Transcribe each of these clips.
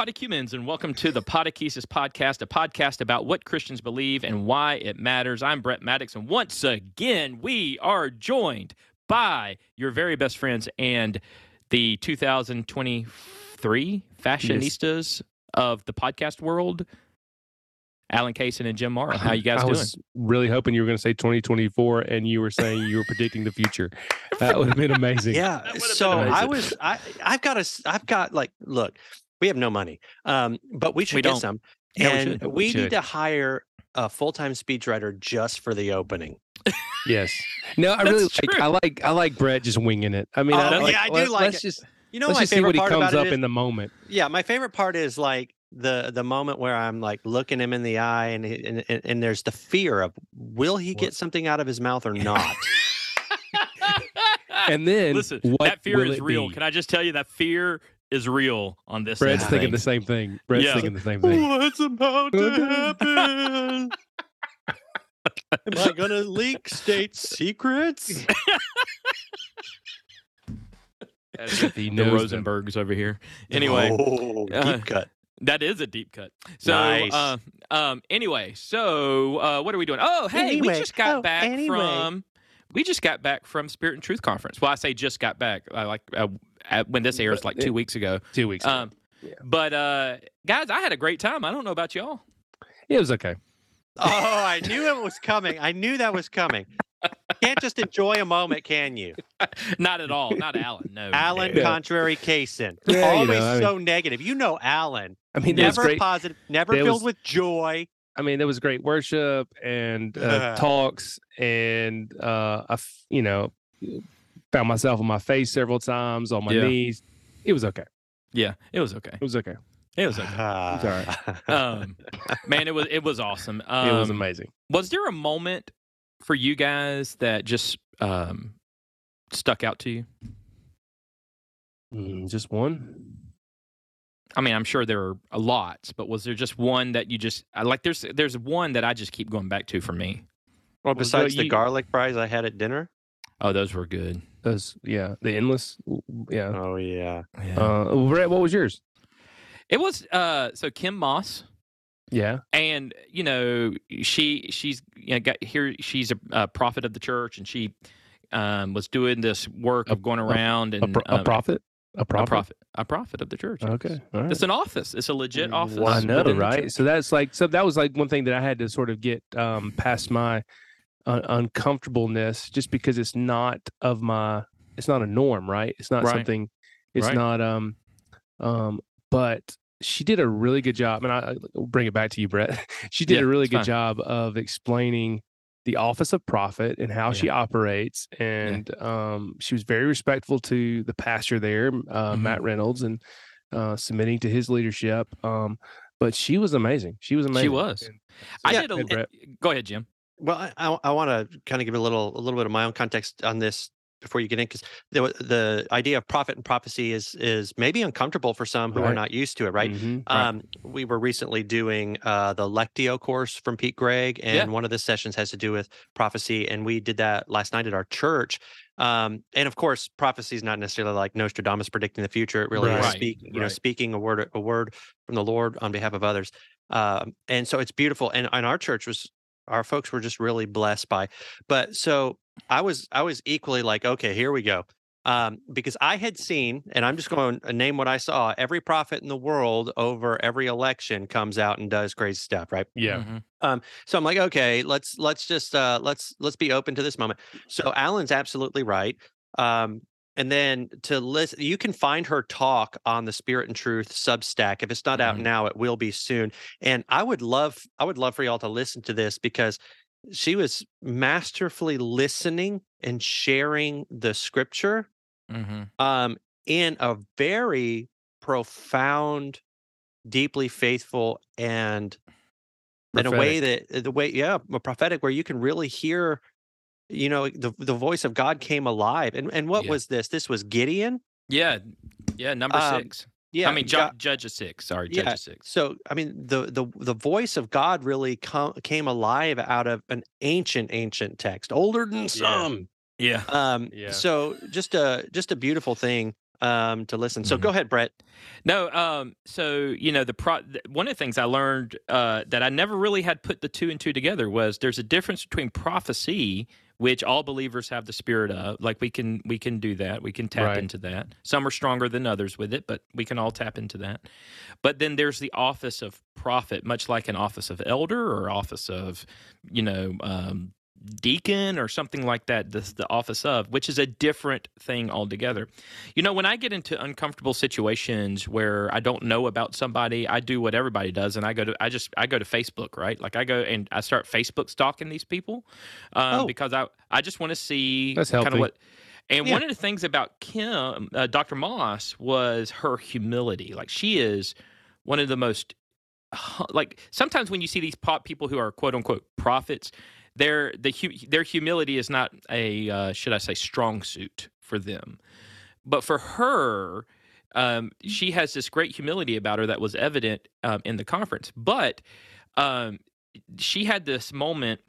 Podecumens, and welcome to the Podechesis Podcast, a podcast about what Christians believe and why it matters. I'm Brett Maddocks, and once again, we are joined by your very best friends and the 2023 fashionistas of the podcast world, Allen Cason and Jim Morrow. How you guys I doing? was really hoping you were going to say 2024 and you were saying you were predicting the future. That would have been amazing. Yeah. So been I was I I've got a. I've got like look, we have no money. Um, but we should We get don't. some. Yeah, we and should. we, We should. need to hire a full-time speechwriter just for the opening. Yes. No, I really like. true. I like. I like Brett just winging it. I mean, Oh, I, yeah, I do let, like let's it. just You know let's my just see favorite what he part comes about up it is, in the moment. yeah, my favorite part is like the the moment where I'm like looking him in the eye and and, and, and there's the fear of will he What? get something out of his mouth or not? And then Listen, what that fear will is real. be? Can I just tell you that fear is real on this? Brett's end of thinking the same thing. Brett's Yeah. thinking the same thing. What's about to happen? Am I gonna leak state secrets? As if the knows them. Rosenbergs over here. Anyway, Oh, deep uh, cut. that is a deep cut. So, Nice. uh, um, anyway, so uh, what are we doing? Oh, hey, we just got oh, back anyway. from. We just got back from Spirit and Truth conference. Well, I say just got back. I like uh, at, when this airs, like two weeks ago. Two weeks. ago. Um, Yeah. But uh, guys, I had a great time. I don't know about y'all. it was okay. Oh, I knew it was coming. I knew that was coming. Can't just enjoy a moment, can you? Not at all. Not Allen. No. Allen, no. contrary Cason. Yeah, you Always know, I mean- so negative. You know Allen. I mean, Never great. positive, never there filled was- with joy. I mean, there was great worship and uh, talks, and uh, I, f- you know, found myself on my face several times, on my Yeah. knees. It was okay. Yeah, it was okay. It was okay. It was okay. It's all right. Um, man, it was it was awesome. Um, it was amazing. Was there a moment for you guys that just um, stuck out to you? Mm, just one. I mean, I'm sure there are a lot, but was there just one that you just like? There's there's one that I just keep going back to for me. Well, Well, besides the you- garlic fries I had at dinner. Oh, those were good. Those, yeah, the endless. Yeah. Oh yeah. Yeah. Uh, Brett, what was yours? it was uh, so Kim Maas. Yeah. and you know she she's you know, got here she's a, a prophet of the church and she um, was doing this work A- of going around A, and pro- a um, prophet. A a prophet. prophet a prophet of the church yes. Okay. All right. it's an office it's a legit office Wow. I know, right? So that's like, so that was like one thing that I had to sort of get um, past my un- uncomfortableness, just because it's not of my, it's not a norm, right? It's not Right. something, it's Right. not, um, um, but she did a really good job, and I I'll bring it back to you, Brett. she did Yeah, a really good fine. job of explaining the office of prophet and how she operates, and um, she was very respectful to the pastor there, uh, Mhm. Matt Reynolds, and uh, submitting to his leadership. Um, but she was amazing. She was amazing. she was And- i Yeah, did a and Brett. go ahead jim Well, I, I, I want to kind of give a little a little bit of my own context on this before you get in, because the the idea of prophet and prophecy is is maybe uncomfortable for some who are not used to it, right? Mhm. Um, we were recently doing uh, the Lectio course from Pete Greig, and Yeah. one of the sessions has to do with prophecy, and we did that last night at our church. Um, and of course, prophecy is not necessarily like Nostradamus predicting the future. It really is Right. speak, you know, speaking a word a word from the Lord on behalf of others. Um, and so it's beautiful. And, and our church was our folks were just really blessed by. But so I was I was equally like, okay, here we go um, because I had seen, and I'm just going to name what I saw. Every prophet in the world over every election comes out and does crazy stuff, right? Yeah. Mhm. So I'm like, okay, let's let's just uh, let's let's be open to this moment. So Alan's absolutely right. Um, and then to listen, you can find her talk on the Spirit and Truth Substack. If it's not out Mhm. now, it will be soon. And I would love I would love for y'all to listen to this because she was masterfully listening and sharing the Scripture Mhm. um, in a very profound, deeply faithful, and in a way that the way, yeah, prophetic, where you can really hear, you know, the the voice of God came alive. And and what Yeah. was this? This was Gideon. yeah yeah number Um, six Yeah, i mean ju- God- judge of six sorry Yeah, judge of six So I mean, the the the voice of God really com- came alive out of an ancient ancient text, older than some. yeah Um, Yeah. so just a just a beautiful thing. um, to listen. So Mhm. go ahead, Brett. No, um, so you know the pro. One of the things I learned uh, that I never really had put the two and two together was there's a difference between prophecy, which all believers have the spirit of. Like we can we can do that, we can tap Right. into that. Some are stronger than others with it, but we can all tap into that. But then there's the office of prophet, much like an office of elder or office of, you know. Um, deacon or something like that this the office of which is a different thing altogether you know, when I get into uncomfortable situations where I don't know about somebody, I do what everybody does, and I go to I just I go to Facebook, right? Like I go and I start Facebook stalking these people um, Oh. because I I just want to see That's kind of what. And Yeah. one of the things about Kim, uh, Dr. Maas, was her humility. Like she is one of the most like sometimes when you see these pop people who are quote unquote prophets, their the their humility is not a uh, should I say strong suit for them, but for her, um, she has this great humility about her that was evident um, in the conference. But um, she had this moment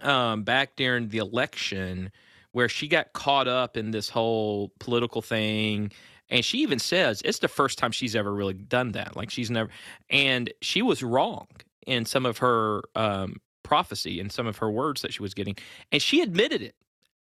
um, back during the election where she got caught up in this whole political thing. And she even says it's the first time she's ever really done that. Like she's never, and she was wrong in some of her um, prophecy and some of her words that she was getting. And she admitted it.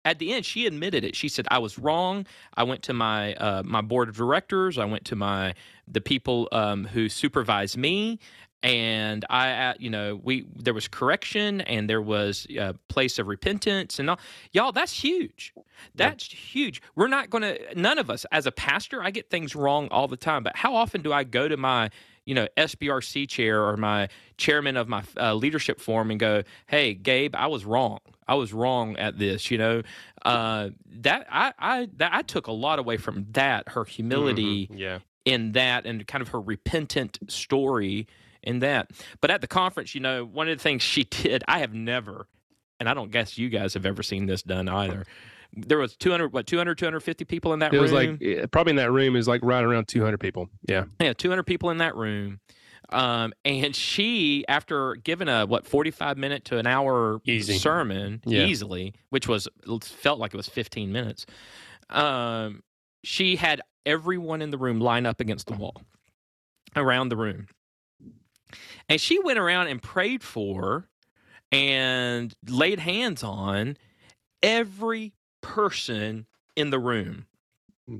At the end, she admitted it. She said, "I was wrong. I went to my uh, my board of directors. I went to my the people um, who supervise me, and I, uh, you know, we there was correction and there was a place of repentance and all. Y'all, that's huge. That's huge. We're not going to. None of us, as a pastor, I get things wrong all the time. But how often do I go to my you know SPRC chair or my chairman of my uh, leadership forum and go, "Hey, Gabe, I was wrong. I was wrong at this." You know, uh, that I I that I took a lot away from that. Her humility Mhm. Yeah. in that and kind of her repentant story in that. But at the conference, you know, one of the things she did, I have never, and I don't guess you guys have ever seen this done either. There was 200, what, 200, 250 people in that It room. was like eh, probably in that room is like right around 200 people. Yeah. yeah, 200 people in that room. Um, and she, after giving a what 45 minute to an hour Easy. sermon, Yeah. easily, which was felt like it was 15 minutes, um, she had everyone in the room line up against the wall, around the room, and she went around and prayed for, and laid hands on every person in the room. Hmm.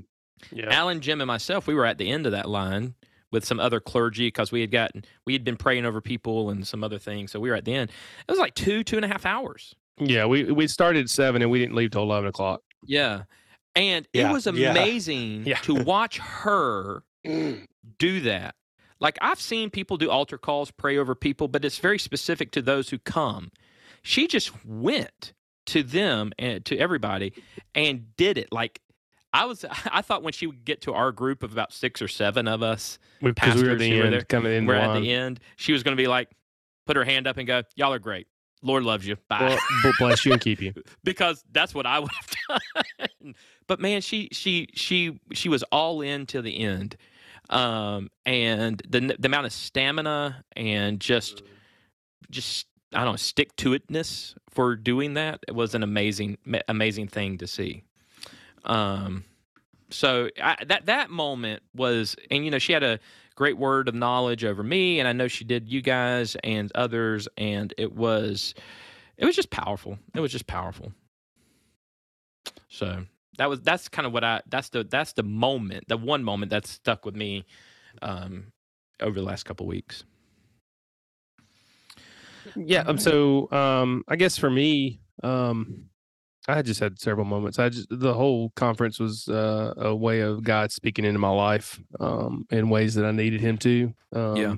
Yeah. Allen, Jim, and myself, we were at the end of that line with some other clergy because we had gotten we had been praying over people and some other things. So we were at the end. It was like two, two and a half hours. Yeah. We we started at seven and we didn't leave till 11 o'clock. Yeah. And Yeah, it was amazing Yeah. to watch her do that. Like I've seen people do altar calls, pray over people, but it's very specific to those who come. She just went to them and to everybody and did it. Like I was, I thought when she would get to our group of about six or seven of us, Because we were Pastors at the who were end, there, kind of in we're at the end, she was going to be like, put her hand up and go, "Y'all are great. Lord loves you. Bye." Well, bless you and keep you. because that's what I would have done. but man, she she she she was all in to the end, um, and the the amount of stamina and just just I don't know stick to itness for doing that it was an amazing amazing thing to see. Um, so I, that that moment was, and you know, she had a great word of knowledge over me, and I know she did you guys and others, and it was it was just powerful. It was just powerful. So that was that's kind of what I that's the that's the moment, the one moment that stuck with me um, over the last couple weeks. Yeah. Um, so um, I guess for me, um, I just had several moments. I just the whole conference was uh, a way of God speaking into my life um, in ways that I needed Him to. Um, Yeah.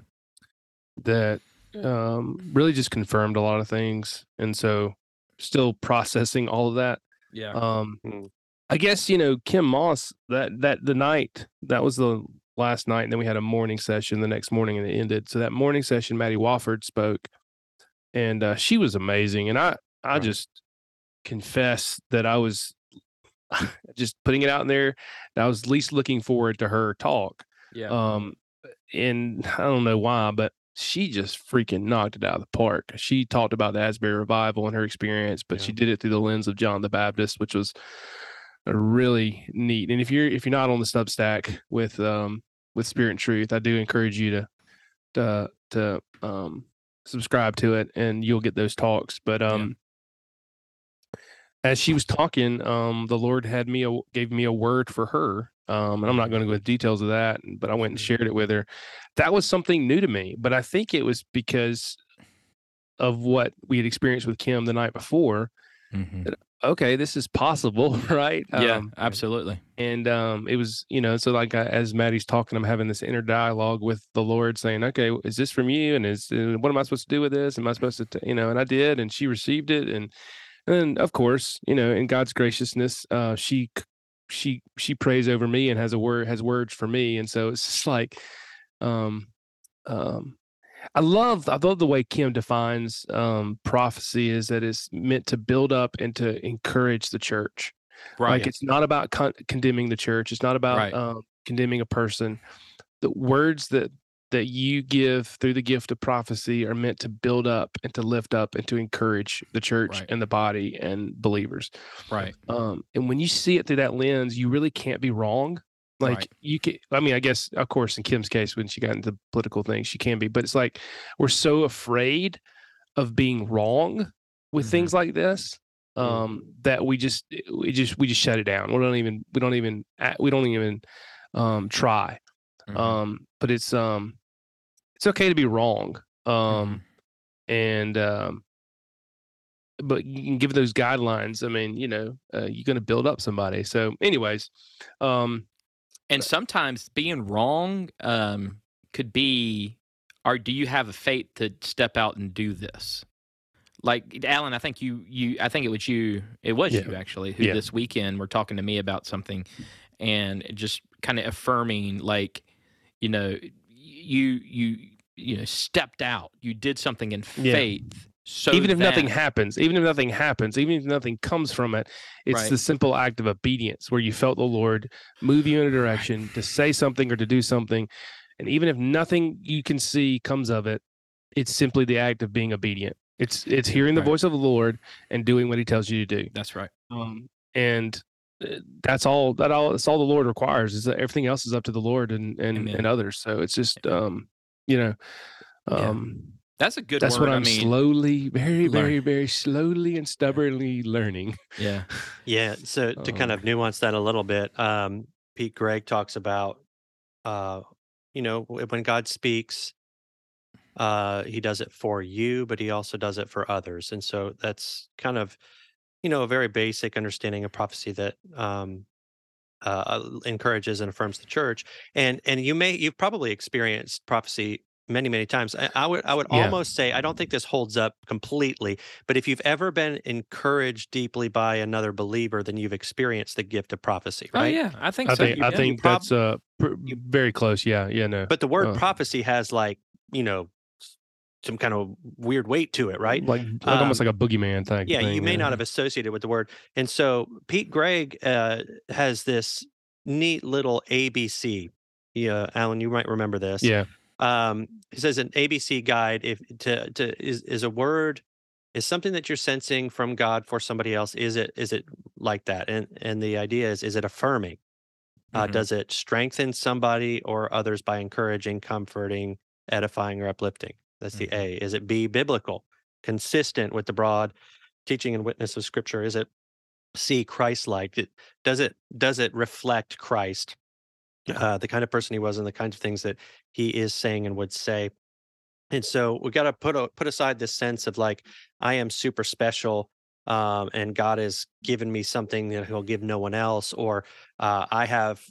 That um, really just confirmed a lot of things, and so still processing all of that. Yeah. Um, Mm. I guess you know Kim Maas that that the night that was the last night, and then we had a morning session the next morning, and it ended. So that morning session, Maddie Wofford spoke, and uh, she was amazing. And I I Right. just confess that I was just putting it out there. that I was least looking forward to her talk. yeah. Um, and I don't know why, but she just freaking knocked it out of the park. She talked about the Asbury revival and her experience, but she did it through the lens of John the Baptist, which was really neat. And if you're if you're not on the Substack with um with Spirit and Truth, I do encourage you to to to um subscribe to it, and you'll get those talks. But um. As she was talking, um, the Lord had me a, gave me a word for her, um, and I'm not going to go into details of that, but I went and shared it with her. That was something new to me, but I think it was because of what we had experienced with Kim the night before. Mhm. Okay, this is possible, right? Yeah, Um, absolutely. and um, it was, you know, so like I, as Maddie's talking, I'm having this inner dialogue with the Lord, saying, "Okay, is this from you? And is uh, what am I supposed to do with this? Am I supposed to, t-? you know?" And I did, and she received it, and and then of course, you know, in God's graciousness, uh, she she she prays over me and has a word has words for me, and so it's just like, um, um, I love I love the way Kim defines um, prophecy is that it's meant to build up and to encourage the church. Right. Like it's not about con- condemning the church. It's not about Right. um, condemning a person. The words that that you give through the gift of prophecy are meant to build up and to lift up and to encourage the church Right. and the body and believers. right. Um, and when you see it through that lens, you really can't be wrong. Like Right. you can, I mean, I guess, of course, in Kim's case, when she got into political things, she can be, but it's like we're so afraid of being wrong with Mhm. things like this um that we just we just we just shut it down we don't even we don't even we don't even um try Mhm. um but it's um it's okay to be wrong um and um but you can give those guidelines i mean you know uh, you're going to build up somebody so anyways um and sometimes being wrong um, could be or do you have a faith to step out and do this like allen i think you you i think it was you it was Yeah. you actually who Yeah. this weekend were talking to me about something and just kind of affirming like you know you you you know stepped out you did something in faith so even if nothing happens even if nothing happens even if nothing comes from it it's Right. the simple act of obedience where you felt the lord move you in a direction to say something or to do something and even if nothing you can see comes of it it's simply the act of being obedient it's it's hearing the Right. voice of the lord and doing what he tells you to do that's right um, and uh, that's all that all that's all the lord requires is that everything else is up to the lord and and, Amen. and others so it's just um you know Yeah. That's a good that's word what I'm i mean slowly, very, learn. very, very slowly and stubbornly learning. yeah Yeah. So to kind Um, of nuance that a little bit, um, Pete Greig talks about, uh, you know, when God speaks, uh, he does it for you, but he also does it for others. And so that's kind of, you know, a very basic understanding of prophecy that um, uh, encourages and affirms the church. And and you may you've probably experienced prophecy many many times. I, I would I would Yeah. almost say I don't think this holds up completely, but if you've ever been encouraged deeply by another believer, then you've experienced the gift of prophecy, oh right? yeah i think I so think, You I think prob- that's uh pr- very close. Yeah, yeah, no. But the word Uh. prophecy has like you know some kind of weird weight to it, right? Like, like almost Um, like a boogeyman thing. Yeah, you thing, may not have associated with the word. And so Pete Greig uh, has this neat little ABC. Yeah, Allen, you might remember this. Yeah, Um, he says an ABC guide if to to is is a word is something that you're sensing from God for somebody else. Is it is it like that? And and the idea is is it affirming? Uh, Mhm. does it strengthen somebody or others by encouraging, comforting, edifying, or uplifting? That's the Mhm. A. Is it B, biblical, consistent with the broad teaching and witness of Scripture? Is it C, Christ-like? It- Does it does it reflect Christ, uh, the kind of person he was, and the kinds of things that he is saying and would say? And so we got to put a, put aside this sense of like I am super special, um, and God has given me something that He'll give no one else, or uh, I have,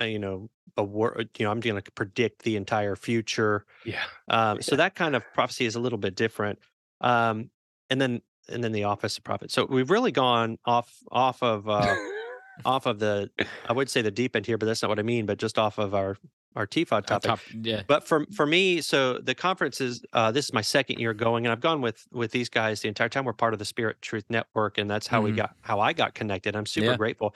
uh, you know, a word. You know, I'm going to predict the entire future. yeah. Um, So that kind of prophecy is a little bit different. Um, and then and then the office of prophet. So we've really gone off off of uh, off of the I would say the deep end here, but that's not what I mean. But just off of our our TFOD topic. top, yeah But for for me, so the conference is uh, this is my second year going, and I've gone with with these guys the entire time. We're part of the Spirit Truth Network, and that's how we Mhm. got how I got connected. I'm super Yeah. grateful.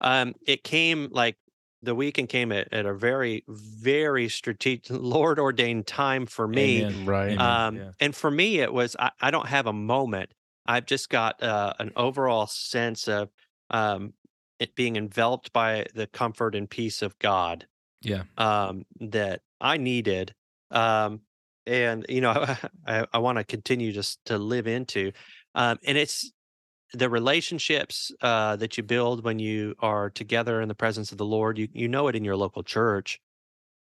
Um, it came like the weekend came at, at a very very strategic, Lord ordained time for me. Amen. right. Um, yeah. And for me, it was I, I don't have a moment. I've just got uh, an overall sense of um, it being enveloped by the comfort and peace of God Yeah. um, that I needed. Um, and, you know, I, I want to continue just to live into. Um, and it's the relationships uh, that you build when you are together in the presence of the Lord. You, you know it in your local church.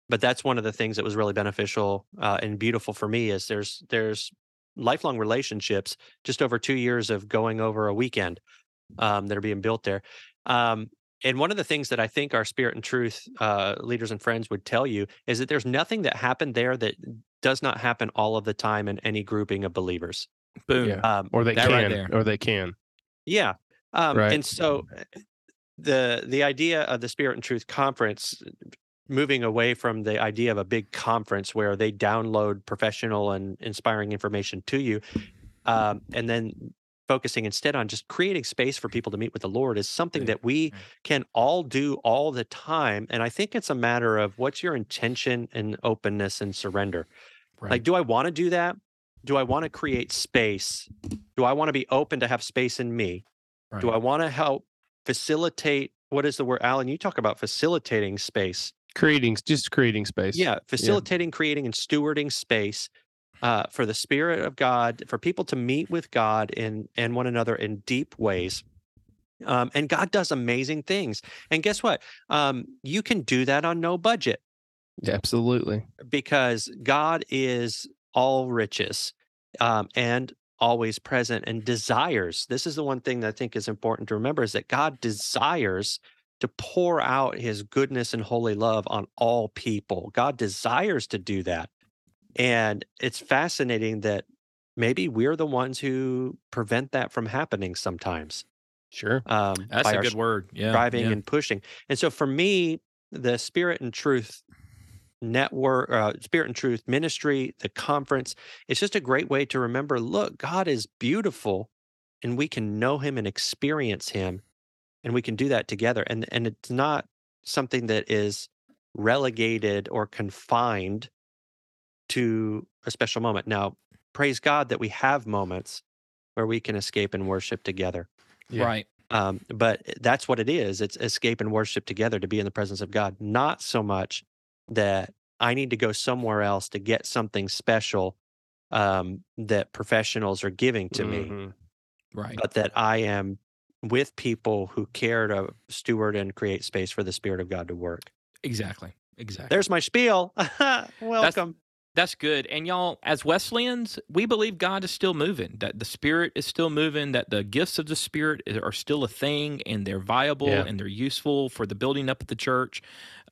But that's one of the things that was really beneficial uh, and beautiful for me is there's there's lifelong relationships just over two years of going over a weekend um, that are being built there. Um, and one of the things that I think our spirit and truth uh, leaders and friends would tell you is that there's nothing that happened there that does not happen all of the time in any grouping of believers. Boom. Yeah. Um, or they That right can, or they can. yeah. Um, Right. And so uh, the the idea of the Spirit and Truth Conference, moving away from the idea of a big conference where they download professional and inspiring information to you, um, and then focusing instead on just creating space for people to meet with the Lord is something Right, that we right. can all do all the time. And I think it's a matter of what's your intention and openness and surrender. Right. Like, do I want to do that? Do I want to create space? Do I want to be open to have space in me? Do I want to help facilitate? What is the word, Allen? You talk about facilitating space. Creating, just creating space. Yeah, facilitating, creating, and stewarding space uh, for the Spirit of God, for people to meet with God in and one another in deep ways. Um, and God does amazing things. And guess what? Um, you can do that on no budget Yeah, absolutely. because God is all riches um, and always present and desires. This is the one thing that I think is important to remember is that God desires to pour out his goodness and holy love on all people. God desires to do that. And it's fascinating that maybe we're the ones who prevent that from happening sometimes. Sure. Um, That's a good word. Yeah. driving yeah. and pushing. And so for me, the Spirit and Truth network, uh, Spirit and Truth ministry, the conference, it's just a great way to remember look, God is beautiful and we can know him and experience him and we can do that together. And, and it's not something that is relegated or confined to a special moment. Now, praise God that we have moments where we can escape and worship together. Yeah. Right. Um, but that's what it is. It's escape and worship together to be in the presence of God. Not so much that I need to go somewhere else to get something special um, that professionals are giving to me, Mhm. Right. but that I am with people who care to steward and create space for the Spirit of God to work. Exactly. Exactly. There's my spiel. Welcome. That's good. And y'all, as Wesleyans, we believe God is still moving, that the Spirit is still moving, that the gifts of the Spirit are still a thing and they're viable Yeah. and they're useful for the building up of the church,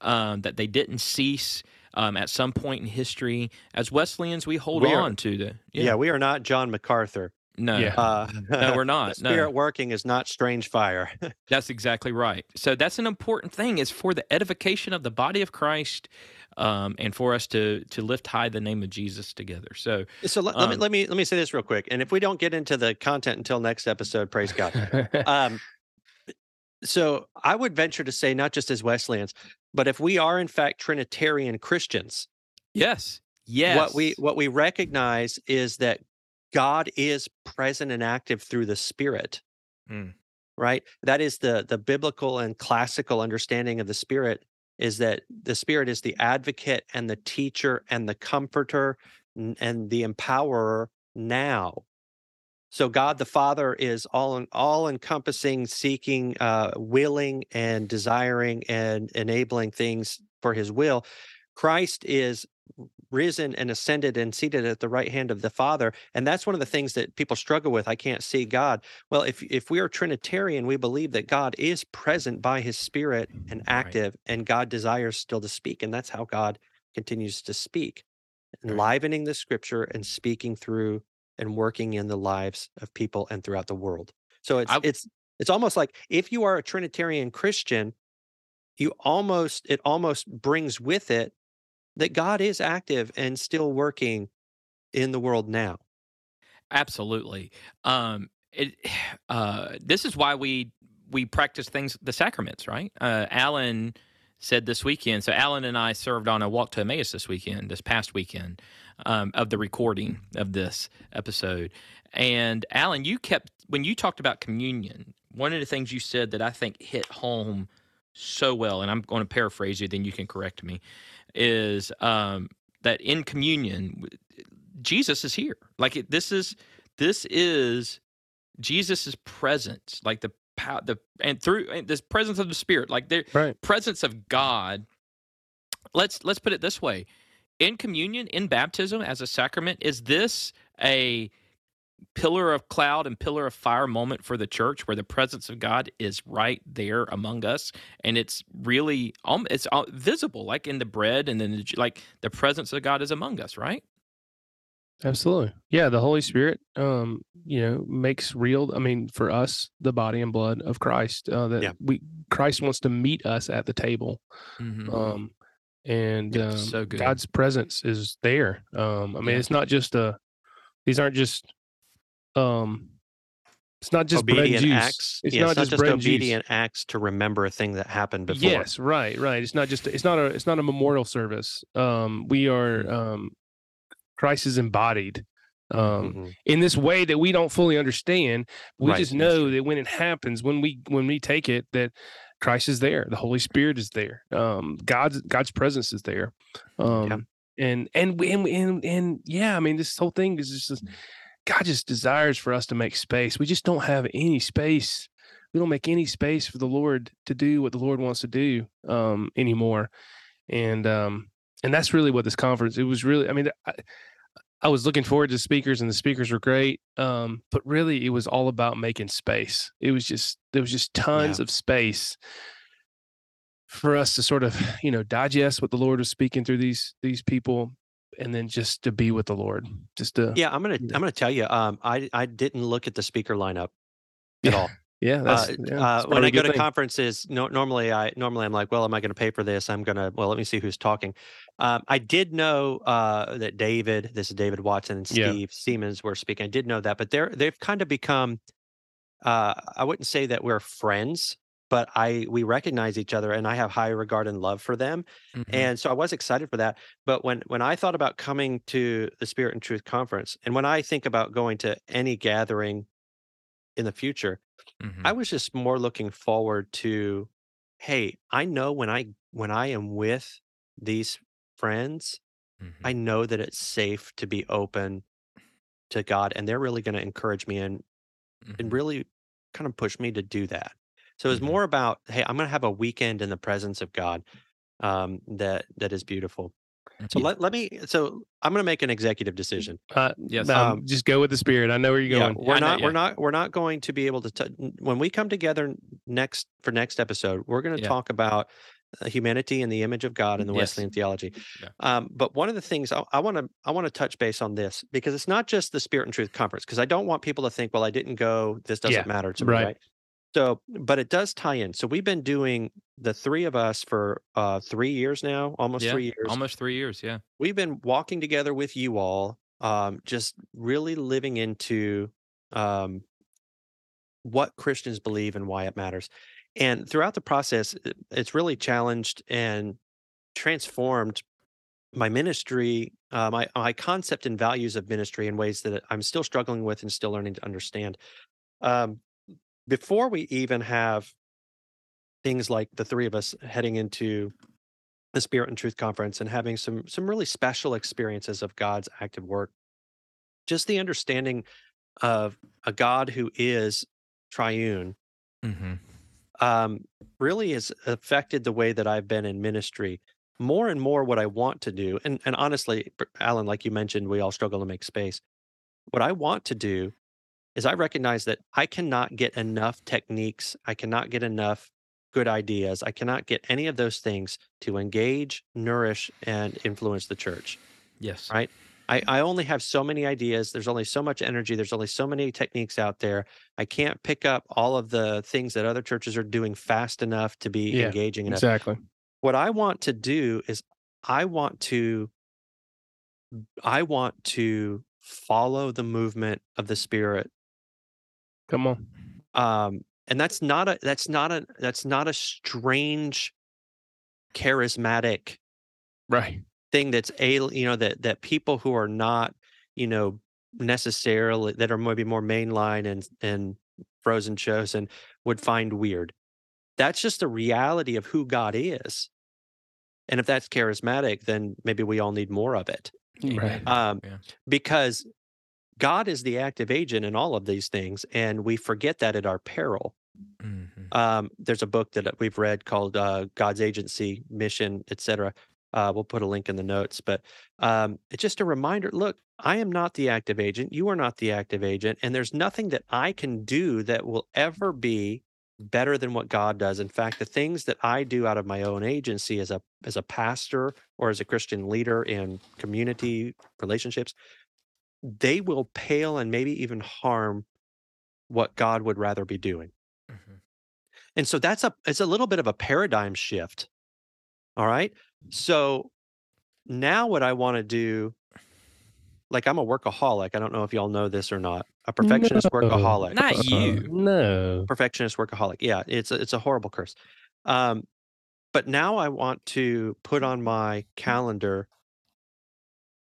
um, that they didn't cease um, at some point in history. As Wesleyans, we hold We are- on to the. yeah. we are not John MacArthur. No. Yeah. Uh, No, we're not. No. Spirit working is not strange fire. That's exactly right. So that's an important thing is for the edification of the body of Christ um, and for us to to lift high the name of Jesus together. So So let, let me Um, let me let me say this real quick, and if we don't get into the content until next episode, praise God. um, so I would venture to say, not just as Wesleyans, but if we are in fact Trinitarian Christians, yes, yes, what we what we recognize is that God is present and active through the Spirit. Mm. Right. That is the the biblical and classical understanding of the Spirit is that the Spirit is the advocate and the teacher and the comforter and the empowerer now. So God the Father is all all encompassing, seeking, uh, willing, and desiring and enabling things for His will. Christ is risen and ascended and seated at the right hand of the Father, and that's one of the things that people struggle with. I can't see God. Well, if if we are Trinitarian, we believe that God is present by His Spirit and active, and God desires still to speak, and that's how God continues to speak, Right. enlivening the Scripture and speaking through and working in the lives of people and throughout the world. So it's I- it's it's almost like if you are a Trinitarian Christian, you almost it almost brings with it that God is active and still working in the world now. absolutely. Um, it, uh, this is why we we practice things the sacraments, right? Uh, Allen said this weekend. So Allen and I served on a walk to Emmaus this weekend, this past weekend, um, of the recording of this episode. And Allen, you kept when you talked about communion, one of the things you said that I think hit home so well, and I'm going to paraphrase you, then you can correct me, is um, that in communion, Jesus is here. Like it, this is this is Jesus's presence, like the pow- the and through and this presence of the Spirit, like the Right. presence of God. Let's let's put it this way: in communion, in baptism as a sacrament, is this a pillar of cloud and pillar of fire moment for the church where the presence of God is right there among us and it's really um it's uh, visible like in the bread and then the, like the presence of God is among us right Absolutely. Yeah, the Holy Spirit um, you know, makes real I mean, for us, the body and blood of Christ. Uh that Yeah. we Christ wants to meet us at the table. mm-hmm. Um and Yeah, um, so. God's presence is there. Um I mean, Yeah. it's not just a these aren't just um it's not just bread and obedient juice. acts. It's yeah, not it's not just just bread and juice. obedient acts to remember a thing that happened before. Yes, right, right. It's not just it's not a it's not a memorial service. Um we are um Christ is embodied um Mhm. in this way that we don't fully understand. We Right, just know that when it happens, when we when we take it, that Christ is there, the Holy Spirit is there, um, God's God's presence is there, um, and and and and and yeah, I mean, this whole thing is just God just desires for us to make space. We just don't have any space. We don't make any space for the Lord to do what the Lord wants to do um, anymore, and um, and that's really what this conference. It was really. I mean, I, I was looking forward to speakers, and the speakers were great. Um, but really, it was all about making space. It was just there was just tons Yeah. of space for us to sort of you know digest what the Lord was speaking through these these people, and then just to be with the Lord, just to Yeah, I'm gonna Yeah. I'm gonna tell you. Um, I I didn't look at the speaker lineup at Yeah. all. yeah. That's uh, yeah, uh, when I go to thing. conferences, no, normally I normally I'm like, well, am I going to pay for this? I'm gonna well, let me see who's talking. Um, I did know uh, that David, this is David Watson and Yeah. Steve Seamands were speaking. I did know that, but they're they've kind of become. Uh, I wouldn't say that we're friends, but I we recognize each other, and I have high regard and love for them. Mhm. And so I was excited for that. But when when I thought about coming to the Spirit and Truth conference, and when I think about going to any gathering in the future, Mhm. I was just more looking forward to, hey, I know when I when I am with these friends, Mhm. I know that it's safe to be open to God, and they're really going to encourage me and and Mhm. really kind of push me to do that. So it's Mhm. more about, hey, I'm going to have a weekend in the presence of God um, that that is beautiful. So Yeah. let, let me. So I'm going to make an executive decision. Uh, Yes. um, just go with the spirit. I know where you're Yeah, going. we're I know, not. yeah. We're not. We're not going to be able to. T- when we come together next for next episode, we're going to Yeah. talk about uh, humanity and the image of God in the Yes. Wesleyan theology. Yeah. Um, but one of the things I want to I want to touch base on this because it's not just the Spirit and Truth conference because I don't want people to think, well, I didn't go. This doesn't Yeah, matter to me, right. So, but it does tie in. So we've been doing the three of us for uh, three years now, almost yeah. three years almost three years yeah we've been walking together with you all um, just really living into um, what christians believe and why it matters and throughout the process it's really challenged and transformed my ministry uh, my, my concept and values of ministry in ways that i'm still struggling with and still learning to understand um, before we even have things like the three of us heading into the Spirit and Truth Conference and having some some really special experiences of God's active work. Just the understanding of a God who is triune mm-hmm. um, really has affected the way that I've been in ministry. More and more, what I want to do, and and honestly, Allen, like you mentioned, we all struggle to make space. What I want to do is I recognize that I cannot get enough techniques. I cannot get enough good ideas. I cannot get any of those things to engage, nourish, and influence the church. yes Right. I, I only have so many ideas. There's only so much energy. There's only so many techniques out there. I can't pick up all of the things that other churches are doing fast enough to be Yeah, engaging enough. Exactly. What I want to do is I want to I want to follow the movement of the spirit Come on. um and that's not a that's not a that's not a strange charismatic Right. thing that's a you know that that people who are not you know necessarily that are maybe more mainline and and frozen chosen would find weird. That's just the reality of who God is. And if that's charismatic, then maybe we all need more of it. Right. Um, Yeah. Because God is the active agent in all of these things, and we forget that at our peril. Mhm. Um, there's a book that we've read called uh, God's Agency, Mission, etc. Uh, we'll put a link in the notes, but um, it's just a reminder. Look, I am not the active agent. You are not the active agent, and there's nothing that I can do that will ever be better than what God does. In fact, the things that I do out of my own agency as a as a pastor or as a Christian leader in community relationships, they will pale and maybe even harm what God would rather be doing. Mhm. And so that's a it's a little bit of a paradigm shift. All right. So now what I want to do, like I'm a workaholic. I don't know if y'all know this or not. A perfectionist No. workaholic. Not Uh, you. No. Perfectionist workaholic. Yeah, it's a, it's a horrible curse. Um, but now I want to put on my calendar,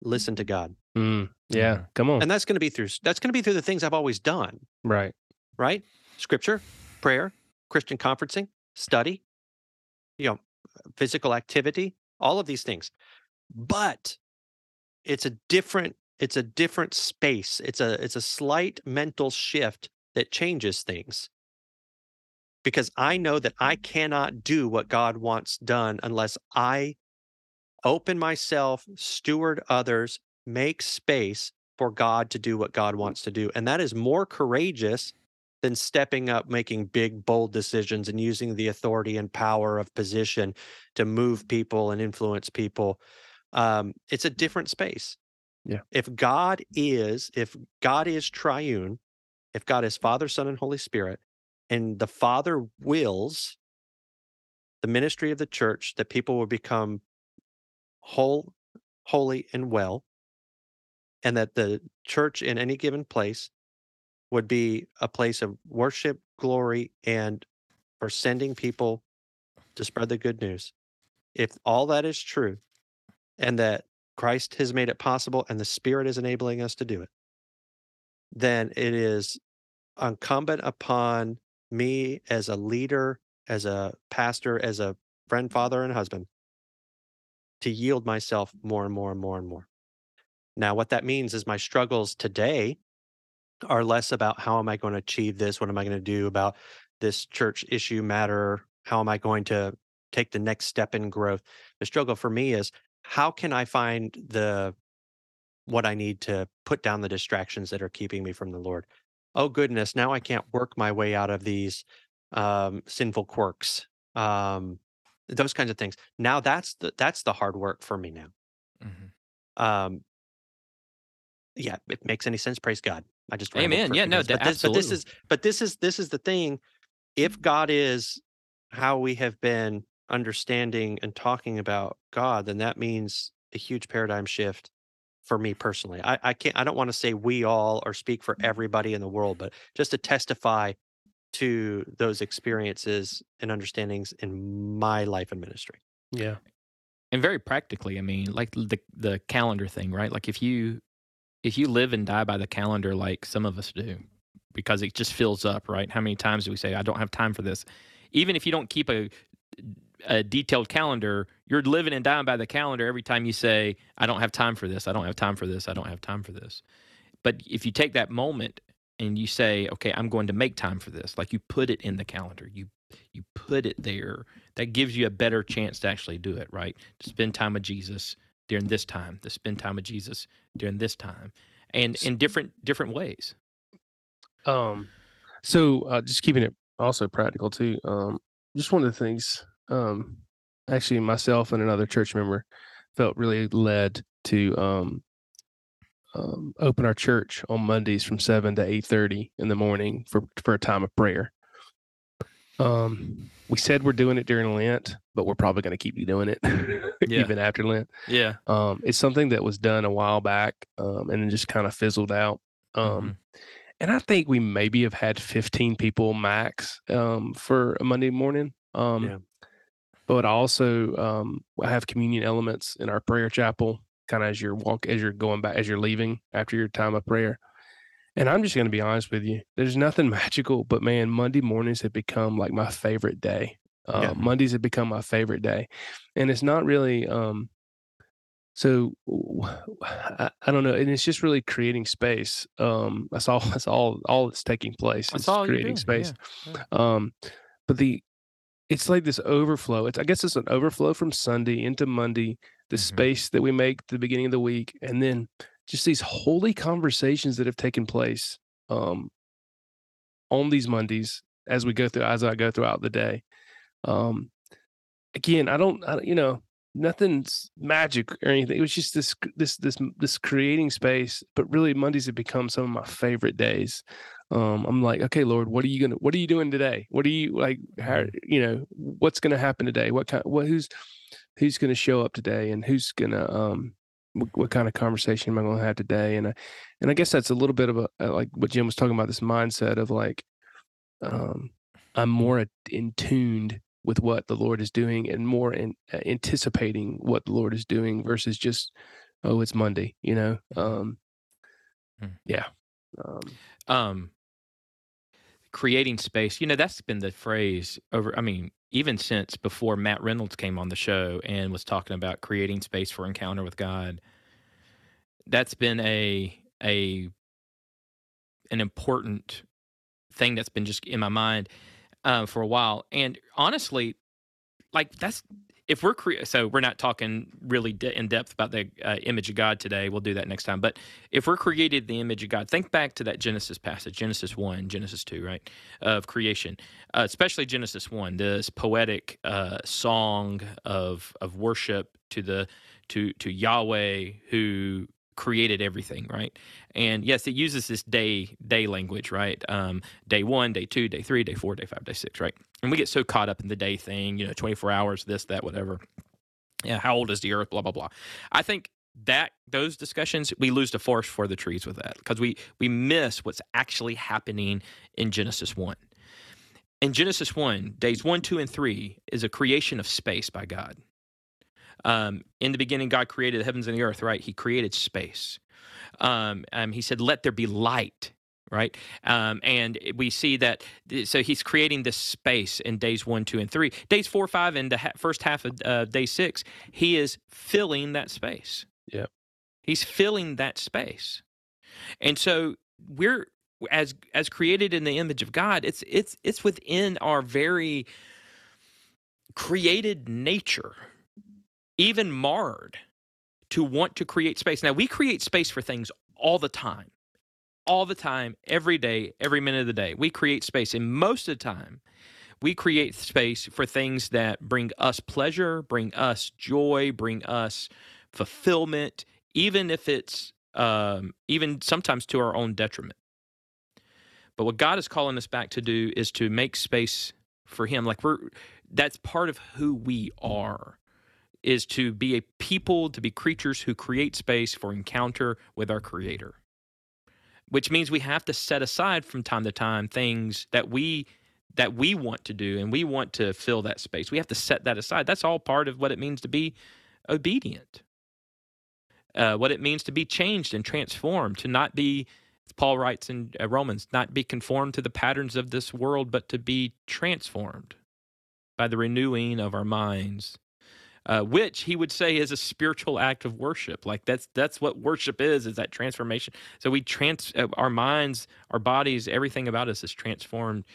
listen to God, Mm, yeah. Come on. and that's going to be through that's going to be through the things I've always done. right. right? Scripture, prayer, Christian conferencing, study, you know, physical activity, all of these things. But it's a different it's a different space. It's a it's a slight mental shift that changes things. Because I know that I cannot do what God wants done unless I open myself, steward others, make space for God to do what God mm. wants to do. And that is more courageous than stepping up, making big, bold decisions and using the authority and power of position to move mm. people and influence people. Um, it's a mm. different space. Yeah. If God is, if God is triune, if God is Father, Son, and Holy Spirit, and the Father wills the ministry of the church that people will become whole, holy, and well, and that the church in any given place would be a place of worship, glory, and for sending people to spread the good news. If all that is true, and that Christ has made it possible and the Spirit is enabling us to do it, then it is incumbent upon me as a leader, as a pastor, as a friend, father, and husband to yield myself more and more and more and more. Now, what that means is my struggles today are less about how am I going to achieve this? What am I going to do about this church issue matter? How am I going to take the next step in growth? The struggle for me is how can I find the what I need to put down the distractions that are keeping me from the Lord? Oh goodness, now I can't work my way out of these um, sinful quirks. Um, those kinds of things. Now that's the that's the hard work for me now. Mhm. Um, yeah, it makes any sense, praise God. I just Amen. Yeah, no, but this, but this is but this is this is the thing. If God is how we have been understanding and talking about God, then that means a huge paradigm shift for me personally. I, I can't I don't want to say we all or speak for mm-hmm. everybody in the world, but just to testify to those experiences and understandings in my life and ministry. Yeah. and very practically i mean like the the calendar thing right like if you if you live and die by the calendar like some of us do because it just fills up right? How many times do we say i don't have time for this? Even if you don't keep a a detailed calendar you're living and dying by the calendar every time you say i don't have time for this. I don't have time for this. I don't have time for this. But if you take that moment and you say okay i'm going to make time for this like you put it in the calendar you you put it there that gives you a better chance to actually do it right? To spend time with jesus during this time to spend time with jesus during this time and in different different ways Um, so uh, just keeping it also practical too. Um, just one of the things, um, actually myself and another church member felt really led to um, um, open our church on Mondays from seven to eight thirty in the morning for for a time of prayer. Um, we said we're doing it during Lent, but we're probably going to keep you doing it Yeah. even after Lent. yeah Um, it's something that was done a while back, um, and then just kind of fizzled out. Um, and I think we maybe have had 15 people max um, for a Monday morning. Um, Yeah. But also, um, I have communion elements in our prayer chapel, kind of as you're walk as you're going back as you're leaving after your time of prayer. And I'm just going to be honest with you. There's nothing magical, but man, Monday mornings have become like my favorite day. Uh, Yeah. Mondays have become my favorite day, and it's not really. Um, so I don't know, and it's just really creating space. Um, that's all. That's all. All that's taking place. That's all creating space. yeah, Um, but the it's like this overflow. It's I guess it's an overflow from Sunday into Monday. The Mhm. space that we make at the beginning of the week, and then just these holy conversations that have taken place um, on these Mondays as we go through as I go throughout the day. Um, again, I don't, I, you know, nothing's magic or anything. It was just this, this, this, this creating space. But really, Mondays have become some of my favorite days. Um, I'm like, okay, Lord, what are you gonna, what are you doing today? What are you like? How, you know, what's gonna happen today? What kind, what, who's, who's gonna show up today, and who's gonna, um, what, what kind of conversation am I going to have today? And I, and I guess that's a little bit of a uh, like what Jim was talking about. This mindset of like, um, I'm more in tuned with what the Lord is doing and more in uh, anticipating what the Lord is doing versus just, oh, it's Monday, you know? Um, Mm. yeah. Um, um creating space you know that's been the phrase over i mean even since before matt reynolds came on the show and was talking about creating space for encounter with god that's been a a an important thing that's been just in my mind uh, for a while. And honestly like that's if we're cre- so we're not talking really de- in depth about the uh, image of God today. We'll do that next time. But if we're created the image of God, think back to that Genesis passage, Genesis one, Genesis two, right, of creation, uh, especially Genesis one, this poetic uh, song of of worship to the to to Yahweh who created everything, right? And yes, it uses this day day language, right? Um, day one, day two, day three, day four, day five, day six, right? And we get so caught up in the day thing, you know, 24 hours, this, that, whatever. Yeah, how old is the earth? Blah, blah, blah. I think that those discussions, we lose the forest for the trees with that because we we miss what's actually happening in Genesis 1. In Genesis 1, days 1, 2, and 3 is a creation of space by God. Um, in the beginning, God created the heavens and the earth, right? He created space. Um, um, he said, Let there be light, right? Um, and we see that, so he's creating this space in days one, two, and three. Days four, five, and the ha- first half of uh, day six, he is filling that space. Yep. He's filling that space. And so we're, as as created in the image of God, it's it's it's within our very created nature, even marred, to want to create space. Now we create space for things all the time all the time, every day, every minute of the day. We create space. And most of the time, we create space for things that bring us pleasure, bring us joy, bring us fulfillment, even if it's um, even sometimes to our own detriment. But what God is calling us back to do is to make space for Him. Like we're that's part of who we are is to be a people, to be creatures who create space for encounter with our Creator which means we have to set aside from time to time things that we that we want to do and we want to fill that space. We have to set that aside. That's all part of what it means to be obedient. Uh, what it means to be changed and transformed, to not be, Paul writes in uh, Romans, not be conformed to the patterns of this world, but to be transformed by the renewing of our minds uh, which he would say is a spiritual act of worship. Like that's that's what worship is, is that transformation. So we trans uh, our minds, our bodies, everything about us is transformed,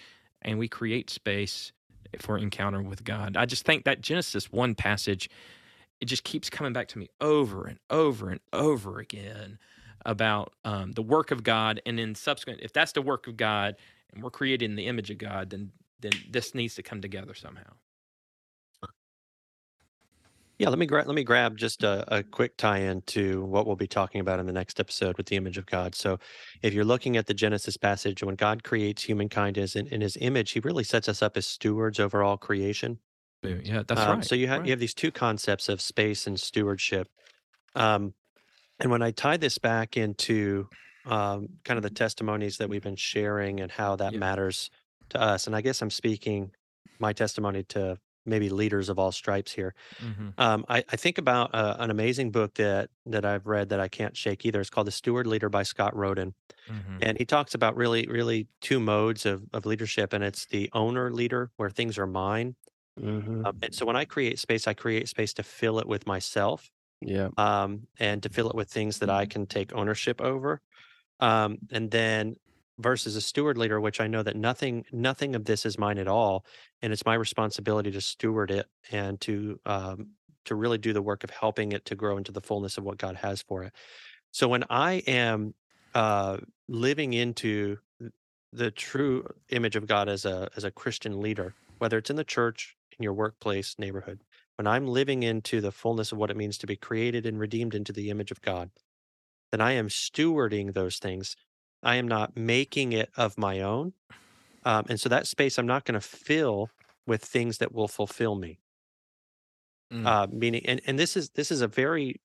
and we create space for encounter with God. I just think that Genesis one passage, it just keeps coming back to me over and over and over again about um, the work of God, and then subsequent, if that's the work of God, and we're created in the image of God, then then this needs to come together somehow. Yeah, let me grab let me grab just a, a quick tie-in to what we'll be talking about in the next episode with the image of God. So, if you're looking at the Genesis passage, when God creates humankind as in, in His image, He really sets us up as stewards over all creation. Yeah, that's Um, right. So you have right. you have these two concepts of space and stewardship. Um, and when I tie this back into um, kind of the testimonies that we've been sharing and how that Yeah. matters to us, and I guess I'm speaking my testimony to maybe leaders of all stripes here. hmm Um, I, I think about uh, an amazing book that that I've read that I can't shake either. It's called The Steward Leader by Scott Rodin, hmm and he talks about really really two modes of of leadership, and it's the owner leader where things are mine. Mhm. Um, and so when I create space, I create space to fill it with myself Yeah. um, and to fill it with things that I can take ownership over. Um, and then versus a steward leader, which I know that nothing nothing of this is mine at all, and it's my responsibility to steward it and to um, to really do the work of helping it to grow into the fullness of what God has for it. So when I am uh, living into the true image of God as a as a Christian leader, whether it's in the church, in your workplace, neighborhood, when I'm living into the fullness of what it means to be created and redeemed into the image of God, then I am stewarding those things. I am not making it of my own. Um, and so that space I'm not going to fill with things that will fulfill me. Mm. Uh, meaning, and, and this is this is a very,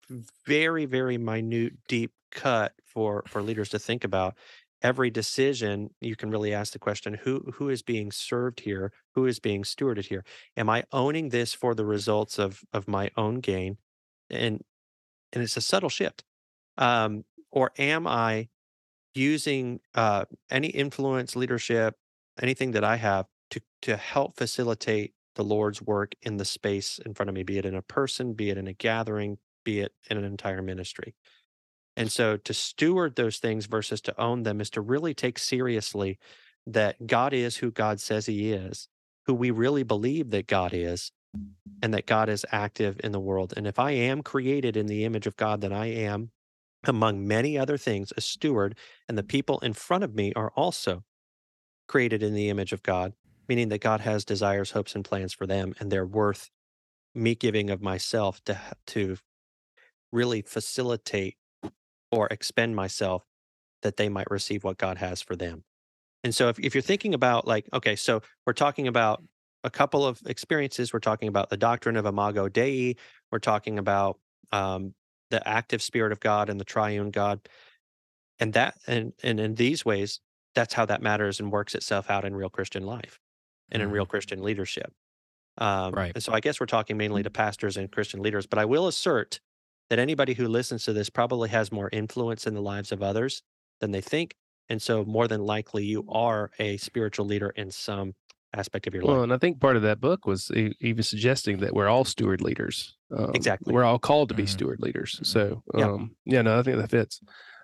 very, very minute, deep cut for for leaders to think about. Every decision, you can really ask the question: Who who is being served here? Who is being stewarded here? Am I owning this for the results of of my own gain? And and it's a subtle shift. Um, or am I using uh, any influence, leadership, anything that I have to to help facilitate the Lord's work in the space in front of me, be it in a person, be it in a gathering, be it in an entire ministry. And so to steward those things versus to own them is to really take seriously that God is who God says he is, who we really believe that God is, and that God is active in the world. And if I am created in the image of God, then I am, among many other things, a steward, and the people in front of me are also created in the image of God, meaning that God has desires, hopes, and plans for them, and they're worth me giving of myself to to really facilitate or expend myself that they might receive what God has for them. And so if, if you're thinking about like, okay, so we're talking about a couple of experiences. We're talking about the doctrine of Imago Dei. We're talking about um, the active spirit of God and the triune God. And that and and in these ways, that's how that matters and works itself out in real Christian life and in real Christian leadership. Um, Right. And so I guess we're talking mainly to pastors and Christian leaders, but I will assert that anybody who listens to this probably has more influence in the lives of others than they think. And so more than likely you are a spiritual leader in some aspect of your life. Well, and I think part of that book was e- even suggesting that we're all steward leaders. Um, Exactly. We're all called to be Mhm. steward leaders. So, Yeah. um, yeah, no, I think that fits.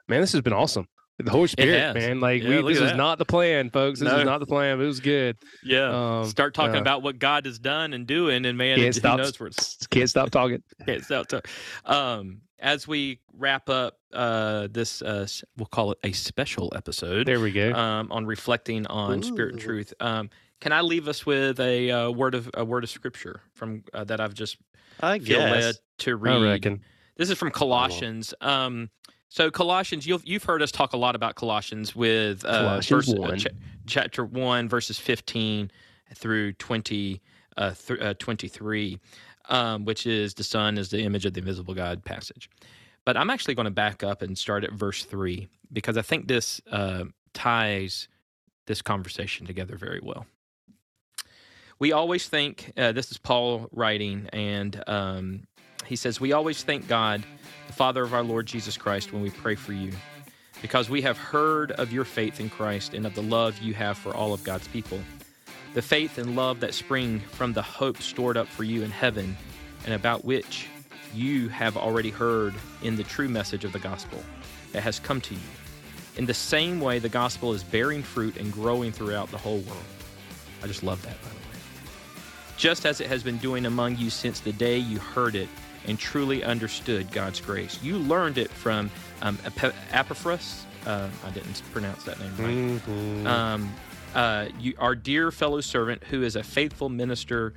Man, this has been awesome. The Holy Spirit, man. Like, Yeah, we, this is that. not the plan, folks. This No. is not the plan. But it was good. Yeah. Um, Start talking yeah. about what God has done and doing, and man, Can't it, who stop- knows where it's Can't stop talking. can't stop. To, um, as we wrap up uh, this, uh, we'll call it a special episode There we go. um, on reflecting on spirit and truth. Um, can I leave us with a uh, word of a word of scripture from uh, that I've just I feel led to read? I reckon. This is from Colossians. Um, so Colossians, you've you've heard us talk a lot about Colossians with uh, Colossians verse- uh, 1. cha- chapter one, verses fifteen through twenty, uh, th- uh, twenty-three, um, which is the Son is the image of the invisible God passage. But I'm actually going to back up and start at verse three because I think this uh, ties this conversation together very well. We always think uh, this is Paul writing, and um, he says, We always thank God, the Father of our Lord Jesus Christ, when we pray for you, because we have heard of your faith in Christ and of the love you have for all of God's people. The faith and love that spring from the hope stored up for you in heaven, and about which you have already heard in the true message of the gospel that has come to you. In the same way, the gospel is bearing fruit and growing throughout the whole world. I just love that, by the way just as it has been doing among you since the day you heard it and truly understood God's grace. You learned it from um, Ep- Epaphras. Uh, I didn't pronounce that name right. Mhm. Um, uh, you, our dear fellow servant, who is a faithful minister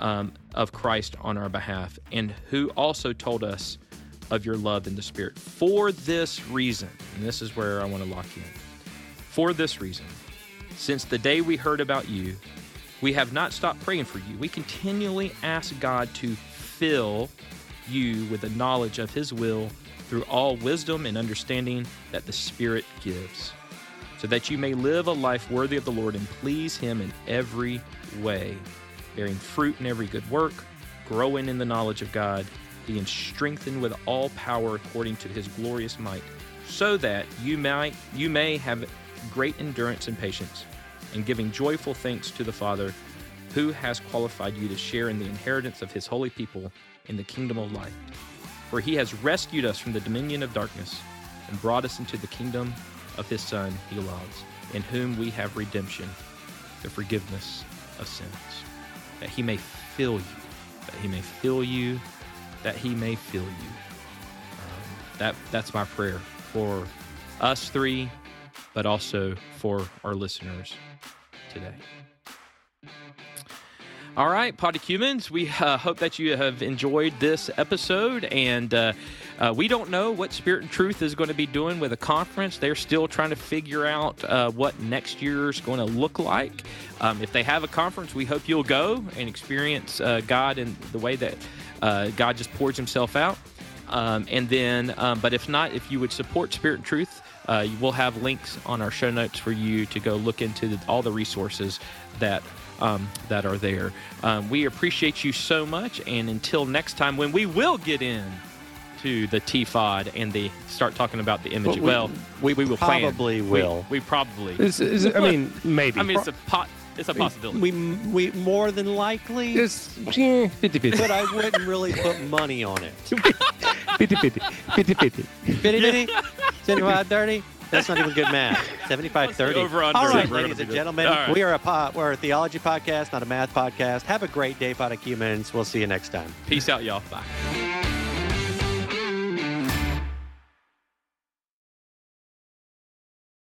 um, of Christ on our behalf, and who also told us of your love in the Spirit. For this reason, and this is where I want to lock you in. For this reason, since the day we heard about you, we have not stopped praying for you. We continually ask God to fill you with the knowledge of His will through all wisdom and understanding that the Spirit gives, so that you may live a life worthy of the Lord and please Him in every way, bearing fruit in every good work, growing in the knowledge of God, being strengthened with all power according to his glorious might, so that you might you may have great endurance and patience, and giving joyful thanks to the Father, who has qualified you to share in the inheritance of his holy people in the kingdom of light. For he has rescued us from the dominion of darkness and brought us into the kingdom of his Son he loves, in whom we have redemption, the forgiveness of sins, that he may fill you, that he may fill you, that he may fill you. Um, that that's my prayer for us three, but also for our listeners today. All right, Podicumens, we uh, hope that you have enjoyed this episode. And uh, uh, we don't know what Spirit and Truth is going to be doing with a conference. They're still trying to figure out uh, what next year is going to look like. Um, if they have a conference, we hope you'll go and experience uh, God in the way that uh, God just pours Himself out. Um, and then, um, but if not, if you would support Spirit and Truth, uh, we'll have links on our show notes for you to go look into the, all the resources that um, that are there. Um, we appreciate you so much, and until next time, when we will get in to the TFOD and the start talking about the image. Well, we, we, will probably plan. will. We, we probably. I mean, maybe. I mean, it's a pot. It's a possibility. We, we more than likely. It's 50 50. But I wouldn't really put money on it. 50 50. 50 50. 50 50. 75-30? That's not even good math. 75 30. Over under. All right, ladies and gentlemen, right. we are a po- we're a theology podcast, not a math podcast. Have a great day, Pod humans. We'll see you next time. Peace out, y'all. Bye.